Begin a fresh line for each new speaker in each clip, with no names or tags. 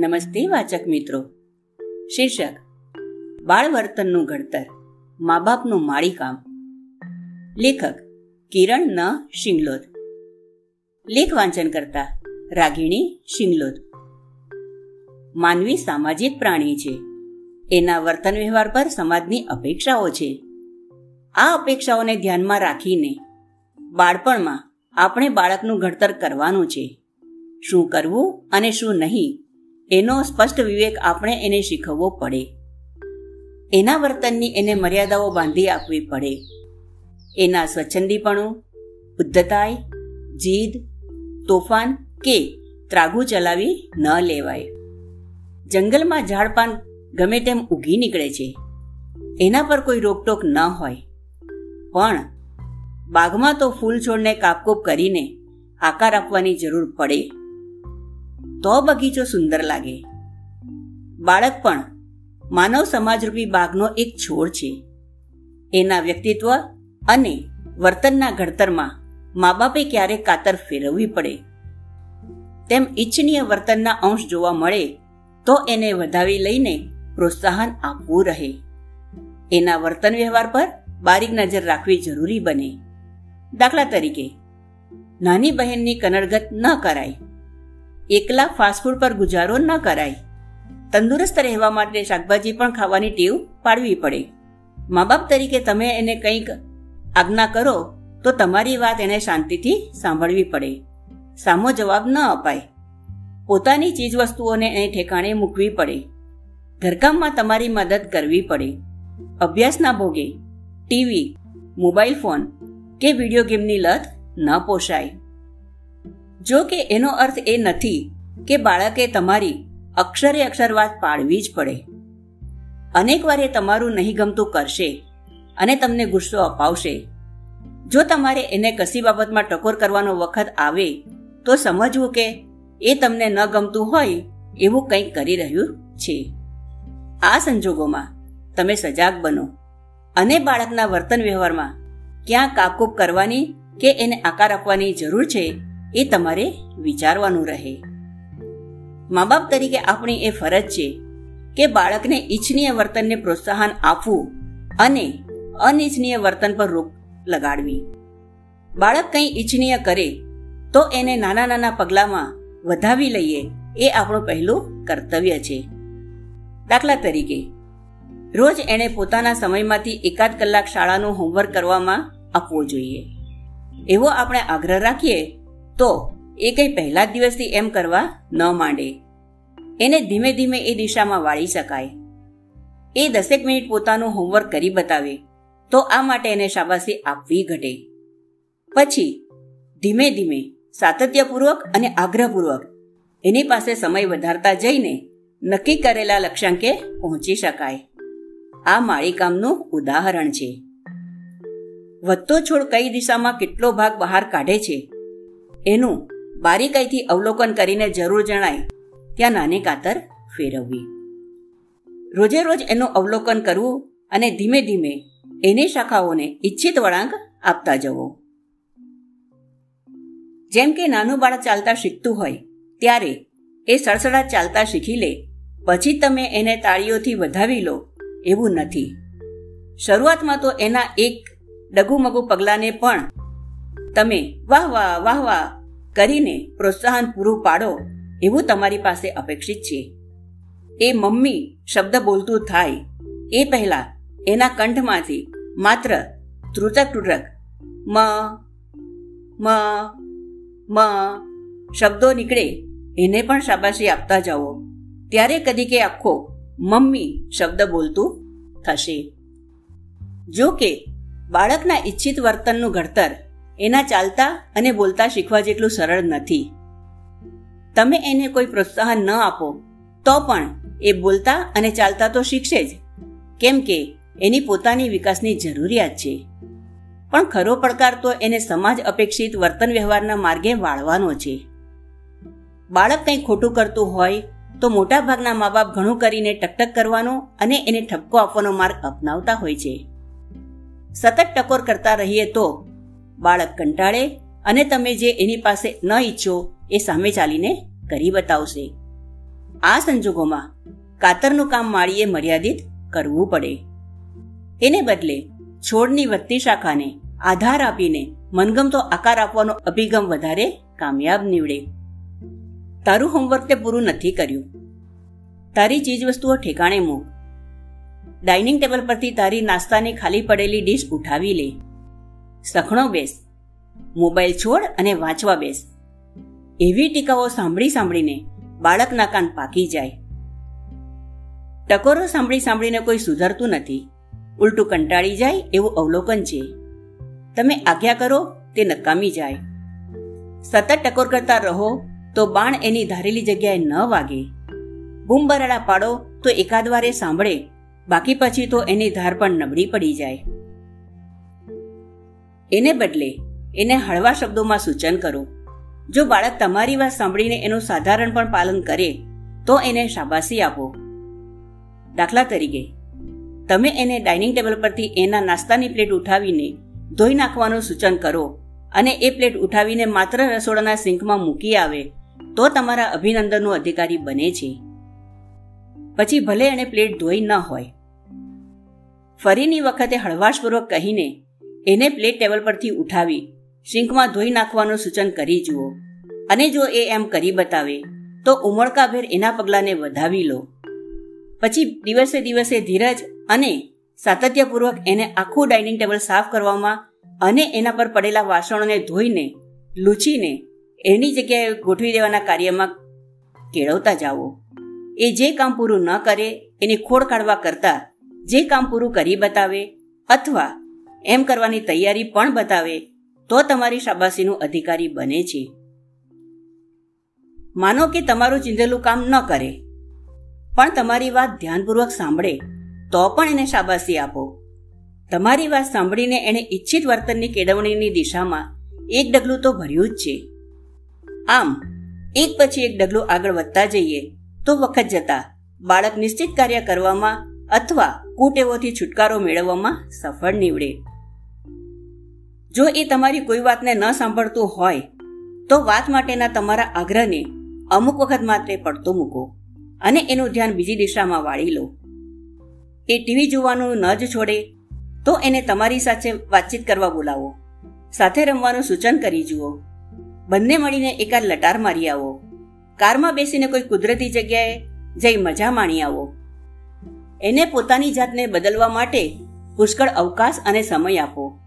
નમસ્તે વાચક મિત્રો. શીર્ષક બાળ વર્તનનું ઘડતર મા બાપનું માળી કામ લેખક, કિરણ ન. શિંગલોદ. લેખ વાંચન કરતા રાગિણી શિંગલોદ. માનવી સામાજિક પ્રાણી છે. એના વર્તન વ્યવહાર પર સમાજની અપેક્ષાઓ છે. આ અપેક્ષાઓને ધ્યાનમાં રાખીને બાળપણમાં આપણે બાળકનું ઘડતર કરવાનું છે. શું કરવું અને શું નહીં એનો સ્પષ્ટ વિવેક આપણે એને શીખવવો પડે. એના વર્તનની એને મર્યાદાઓ બાંધી આપવી પડે. એના સ્વચ્છંદીપણું ઉદ્ધતાય જીદ, તોફાન કે ત્રાગુ ચલાવી ન લેવાય. જંગલમાં ઝાડપાન ગમે તેમ ઉગી નીકળે છે. એના પર કોઈ રોકટોક ન હોય. પણ બાગમાં તો ફૂલ છોડને કાપકૂપ કરીને આકાર આપવાની જરૂર પડે. તો બગીચો સુંદર લાગે. બાળક પણ માનવ સમાજરૂપી બાગનો એક છોડ છે. એના વ્યક્તિત્વ અને વર્તનના ઘડતરમાં મા બાપે ક્યારેક કાતર ફેરવવી પડે. તેમ ઇચ્છનીય વર્તનના અંશ જોવા મળે તો એને વધાવી લઈને પ્રોત્સાહન આપવું રહે. એના વર્તન વ્યવહાર પર બારીક નજર રાખવી જરૂરી બને. દાખલા તરીકે, નાની બહેનની કનડગત ન કરાય. એકલા ફાસ્ટફૂડ પર ગુજારો ન કરાય. તંદુરસ્ત રહેવા માટે શાકભાજી પણ ખાવાની ટેવ પાડવી પડે. મા બાપ તરીકે તમે એને કંઈક આજ્ઞા કરો, તો તમારી વાત એને શાંતિથી સાંભળવી પડે. સામો જવાબ ન અપાય. પોતાની ચીજવસ્તુઓને એને ઠેકાણે મૂકવી પડે. ઘરકામમાં તમારી મદદ કરવી પડે. અભ્યાસના ભોગે, ટીવી, મોબાઈલ ફોન કે વીડિયો ગેમની લત ન પોષાય. જો કે એનો અર્થ એ નથી કે બાળકે તમારી અક્ષરે અક્ષર વાત પાડવી જ પડે. અનેક વાર એ તમારું નહીં ગમતું કરશે અને તમને ગુસ્સો અપાવશે. જો તમારે એને કશી બાબતમાં ટકોર કરવાનો વખત આવે, તો સમજવું કે એ તમને ન ગમતું હોય એવું કંઈક કરી રહ્યું છે. આ સંજોગોમાં તમે સજાગ બનો અને બાળકના વર્તન વ્યવહારમાં ક્યાં કાપકૂપ કરવાની કે એને આકાર આપવાની જરૂર છે એ તમારે વિચારવાનું રહે. મા બાપ તરીકે આપણી એ ફરજ છે કે બાળકને ઈચ્છનીય વર્તનને પ્રોત્સાહન આપવું અને અનિચ્છનીય વર્તન પર રોક લગાડવી. બાળક કંઈ ઈચ્છનીય કરે તો એને નાના નાના પગલામાં વધાવી લઈએ એ આપણું પહેલું કર્તવ્ય છે. દાખલા તરીકે, રોજ એણે પોતાના સમયમાંથી એકાદ કલાક શાળાનું હોમવર્ક કરવામાં આપવો જોઈએ. એવો આપણે આગ્રહ રાખીએ તો એ કંઈ પહેલા જ દિવસથી એમ કરવા ન માંડે. એને ધીમે ધીમે એ દિશામાં વાળી શકાય. એ દસેક મિનિટ પોતાનું હોમવર્ક કરી બતાવે, તો આ માટે એને શાબાશી આપવી ઘટે. પછી ધીમે ધીમે સાતત્યપૂર્વક અને આગ્રહપૂર્વક એની પાસે સમય વધારતા જઈને નક્કી કરેલા લક્ષ્યાંકે પહોંચી શકાય. આ માળીકામનું ઉદાહરણ છે. વધતો છોડ કઈ દિશામાં કેટલો ભાગ બહાર કાઢે છે એનું બારીકાઈથી અવલોકન કરીને જરૂર જણાય ત્યાં નાની કાતર ફેરવવી. રોજે રોજ એનું અવલોકન કરવું અને ધીમે ધીમે એની શાખાઓને ઈચ્છિત વળાંક આપતા જવો. જેમ કે નાનું બાળક ચાલતા શીખતું હોય ત્યારે એ સડસડાટ ચાલતા શીખી લે, પછી તમે એને તાળીઓથી વધાવી લો એવું નથી. શરૂઆતમાં તો એના એક ડગુમગુ પગલાંને પણ તમે વાહ વાહ વાહ વાહ કરીને પ્રોત્સાહન પૂરું પાડો એવું તમારી પાસે અપેક્ષિત છે. એ મમ્મી શબ્દ બોલતું થાય એ પહેલા એના કંઠમાંથી માત્ર ત્રુટક તૂટક મ મ મ શબ્દો નીકળે એને પણ શાબાશી આપતા જાઓ. ત્યારે કદી કે આખો મમ્મી શબ્દ બોલતું થશે. જો કે બાળકના ઈચ્છિત વર્તનનું ઘડતર એના ચાલતા અને બોલતા શીખવા જેટલું સરળ નથી. તમે એને કોઈ પ્રોત્સાહન ન આપો, તો પણ એ બોલતા અને ચાલતા તો શીખશે જ. કેમ કે એની પોતાની વિકાસની જરૂરિયાત છે. પણ ખરો પડકાર તો એને સમાજ અપેક્ષિત વર્તન વ્યવહારના માર્ગે વાળવાનો છે. બાળક કંઈ ખોટું કરતું હોય, તો મોટા ભાગના મા બાપ ઘણું કરીને ટકટક કરવાનો અને એને ઠપકો આપવાનો માર્ગ અપનાવતા હોય છે. સતત ટકોર કરતા રહીએ તો બાળક કંટાળે અને તમે જે એની પાસે ન ઈચ્છો એ સામે ચાલીને કરી બતાવશે. આ સંજોગોમાં કાતરનું કામ માળીએ મર્યાદિત કરવું પડે. એને બદલે છોડની વધતી શાખાને આધાર આપીને મનગમતો આકાર આપવાનો અભિગમ વધારે કામયાબ નીવડે. તારું હોમવર્ક તે પૂરું નથી કર્યું. તારી ચીજવસ્તુઓ ઠેકાણે મૂક. ડાઇનિંગ ટેબલ પરથી તારી નાસ્તાની ખાલી પડેલી ડીશ ઉઠાવી લે. સખણો બેસ. મોબાઈલ છોડ અને વાંચવા બેસ. એવી ટીકાઓ સાંભળી સાંભળીને બાળકના કાન પાકી જાય. ટકોરો સાંભળી સાંભળીને કોઈ સુધરતું નથી. ઉલટું કંટાળી જાય એવું અવલોકન છે. તમે આજ્ઞા કરો તે નકામી જાય. સતત ટકોર કરતા રહો તો બાણ એની ધારેલી જગ્યાએ ન વાગે. બૂમબરાડા પાડો તો એકાદ વારે સાંભળે. બાકી પછી તો એની ધાર પણ નબળી પડી જાય. એને બદલે એને હળવા શબ્દોમાં સૂચન કરો. જો બાળક તમારી વાત સાંભળીને એનું સાધારણ પણ પાલન કરે, તો એને શાબાશી આપો. દાખલા તરીકે, તમે એને ડાઇનિંગ ટેબલ પરથી એના નાસ્તાની પ્લેટ ઉઠાવીને ધોઈ નાખવાનું સૂચન કરો અને એ પ્લેટ ઉઠાવીને માત્ર રસોડાના સિંકમાં મૂકી આવે, તો તમારા અભિનંદનનો અધિકારી બને છે. પછી ભલે એણે પ્લેટ ધોઈ ન હોય. ફરીની વખતે હળવાશપૂર્વક કહીને એને પ્લેટ ટેબલ પરથી ઉઠાવી સિંકમાં ધોઈ નાખવાનું સૂચન કરી જુઓ. અને જો એ એમ કરી બતાવે, તો ઉમળકાભેર એના પગલાંને વધાવી લો. પછી દિવસે દિવસે ધીરજ અને સાતત્યપૂર્વક એને આખું ડાઇનિંગ ટેબલ સાફ કરવામાં અને એના પર પડેલા વાસણોને ધોઈને, લૂછીને એની જગ્યાએ ગોઠવી દેવાના કાર્યમાં કેળવતા જાઓ. એ જે કામ પૂરું ન કરે, એની ખોડ કાઢવા કરતા જે કામ પૂરું કરી બતાવે અથવા એમ કરવાની તૈયારી પણ બતાવે, તો તમારી શાબાશીનું અધિકારી બને છે. માનો કે તમારું ચિંધેલું કામ ન કરે, પણ તમારી વાત ધ્યાનપૂર્વક સાંભળે, તો પણ એને શાબાશી આપો. તમારી વાત સાંભળીને એણે ઈચ્છિત વર્તનની કેળવણીની દિશામાં એક ડગલું તો ભર્યું જ છે. આમ, એક પછી એક ડગલું આગળ વધતા જઈએ, તો વખત જતા બાળક નિશ્ચિત કાર્ય કરવામાં અથવા કુટેવોથી છુટકારો મેળવવામાં સફળ નીવડે. જો એ તમારી કોઈ વાતને ન સાંભળતું હોય, તો વાત માટેના તમારા આગ્રહને અમુક વખત માટે પડતો મૂકો અને એનું ધ્યાન બીજી દિશામાં વાળી લો. એ ટીવી જોવાનું ન જ છોડે, તો એને તમારી સાથે વાતચીત કરવા બોલાવો. સાથે રમવાનું સૂચન કરી જુઓ. બંને મળીને એકાદ લટાર મારી આવો. કારમાં બેસીને કોઈ કુદરતી જગ્યાએ જઈ મજા માણી આવો. એને પોતાની જાતને બદલવા માટે પુષ્કળ અવકાશ અને સમય આપો.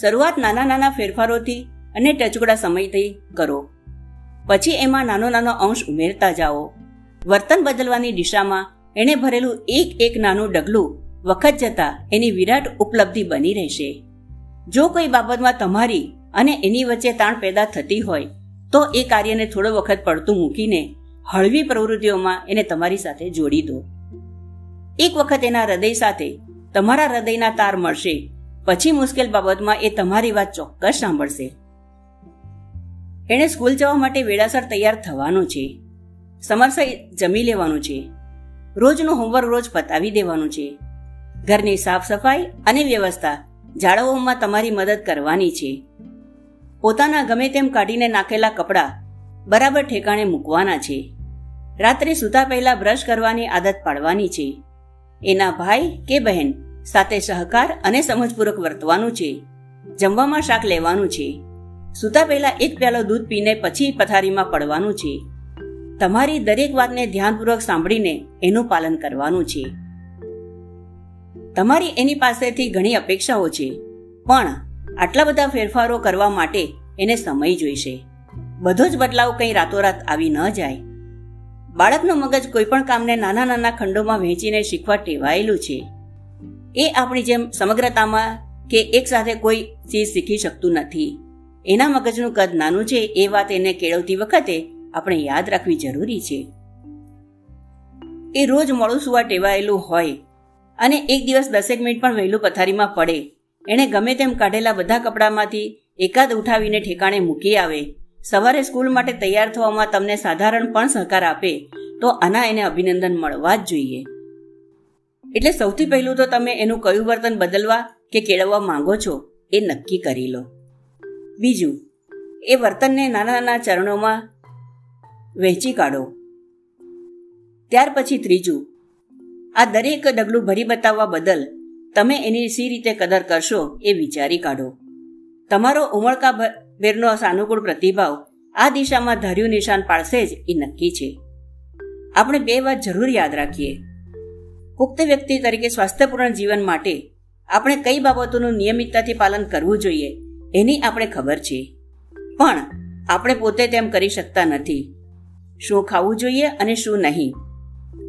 શરૂઆત નાના નાના ફેરફારોથી અને ટચુકડા સમયથી કરો. પછી એમાં નાનો નાનો અંશ ઉમેરતા જાઓ. વર્તન બદલવાની દિશામાં એણે ભરેલું એક એક નાનું ડગલું વખત જતા એની વિરાટ ઉપલબ્ધિ બની રહેશે. જો કોઈ બાબતમાં તમારી અને એની વચ્ચે તાણ પેદા થતી હોય, તો એ કાર્યને થોડો વખત પડતું મૂકીને હળવી પ્રવૃત્તિઓમાં એને તમારી સાથે જોડી દો. એક વખત એના હૃદય સાથે તમારા હૃદયના તાર મળશે પછી મુશ્કેલ બાબતમાં એ તમારી વાત ચોક્કસ સાંભળશે. એણે સ્કૂલ જવા માટે વેળાસર તૈયાર થવાનું છે. સમરસર જમી લેવાનું છે. રોજનું હોમવર્ક રોજ પતાવી દેવાનું છે. ઘરની સાફ સફાઈ અને વ્યવસ્થા જાળવવામાં તમારી મદદ કરવાની છે. પોતાના ગમે તેમ કાઢીને નાખેલા કપડાં બરાબર ઠેકાણે મૂકવાના છે. રાત્રે સૂતા પહેલા બ્રશ કરવાની આદત પાડવાની છે. એના ભાઈ કે બહેન સાથે સહકાર અને સમજપૂર્વક વર્તવાનું છે. જમવામાં શાક લેવાનું છે. સૂતા પહેલા એક પ્યાલો દૂધ પીને પછી પથારીમાં પડવાનું છે. તમારી દરેક વાતને ધ્યાનપૂર્વક સાંભળીને એનું પાલન કરવાનું છે. તમારી એની પાસેથી ઘણી અપેક્ષાઓ છે. પણ આટલા બધા ફેરફારો કરવા માટે એને સમય જોઈશે. બધો જ બદલાવ કંઈ રાતોરાત આવી ન જાય. બાળકનું મગજ કોઈ પણ કામને નાના નાના ખંડોમાં વહેંચીને શીખવા ટેવાયેલું છે. એ આપણી જેમ સમગ્રતામાં કે એક સાથે કોઈ ચીજ શીખી શકતું નથી. એના મગજનું કદ નાનું છે, એ વાત એને કેળવતી વખતે આપણે યાદ રાખવી જરૂરી છે. એ રોજ મોડું સુવા ટેવાયેલું હોય અને એક દિવસ દસેક મિનિટ પણ વહેલું પથારીમાં પડે. એણે ગમે તેમ કાઢેલા બધા કપડામાંથી એકાદ ઉઠાવીને ઠેકાણે મૂકી આવે. સવારે સ્કૂલ માટે તૈયાર થવામાં તમને સાધારણ પણ સહકાર આપે, તો આના એને અભિનંદન મળવા જ જોઈએ. એટલે સૌથી પહેલું તો તમે એનું કયું વર્તન બદલવા કે કેળવવા માંગો છો એ નક્કી કરી લો. બીજું, એ વર્તનને નાના નાના ચરણોમાં વહેંચી કાઢો. ત્યાર પછી ત્રીજું, આ દરેક ડગલું ભરી બતાવવા બદલ તમે એની સી રીતે કદર કરશો એ વિચારી કાઢો. તમારો ઉમળકા ભેરનો સાનુકૂળ પ્રતિભાવ આ દિશામાં ધર્યું નિશાન પાડશે જ એ નક્કી છે. આપણે બે વાત જરૂર યાદ રાખીએ. પુખ્ત વ્યક્તિ તરીકે સ્વાસ્થ્યપૂર્ણ જીવન માટે આપણે કઈ બાબતોનું નિયમિતતાથી પાલન કરવું જોઈએ એની આપણે ખબર છે. પણ આપણે પોતે તેમ કરી શકતા નથી. શું ખાવું જોઈએ અને શું નહીં?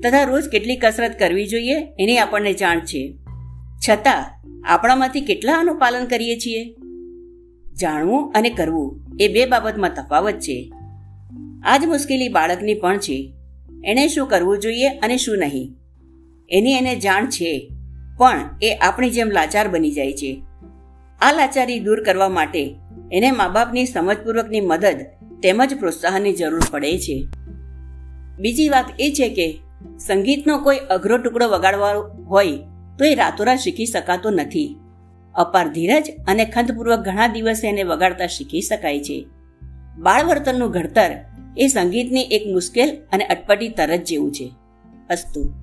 તથા રોજ કેટલી કસરત કરવી જોઈએ એની આપણને જાણ છે. છતાં આપણામાંથી કેટલા આનું પાલન કરીએ છીએ? જાણવું અને કરવું એ બે બાબતમાં તફાવત છે. આ જ મુશ્કેલી બાળકની પણ છે. એણે શું કરવું જોઈએ અને શું નહીં? એની એને જાણ છે, પણ એ આપણી જેમ લાચાર બની જાય છે. આ લાચારી દૂર કરવા માટે એને મા બાપની સમજપૂર્વકની મદદ તેમજ પ્રોત્સાહનની જરૂર પડે છે. બીજી વાત એ છે કે સંગીતનો કોઈ અઘરો ટુકડો વગાડવાનો હોય તો એ રાતોરાત શીખી શકાતો નથી. અપાર ધીરજ અને ખંતપૂર્વક ઘણા દિવસે એને વગાડતા શીખી શકાય છે. બાળ વર્તનનું ઘડતર એ સંગીતની એક મુશ્કેલ અને અટપટી તરત જેવું છે. અસ્તુ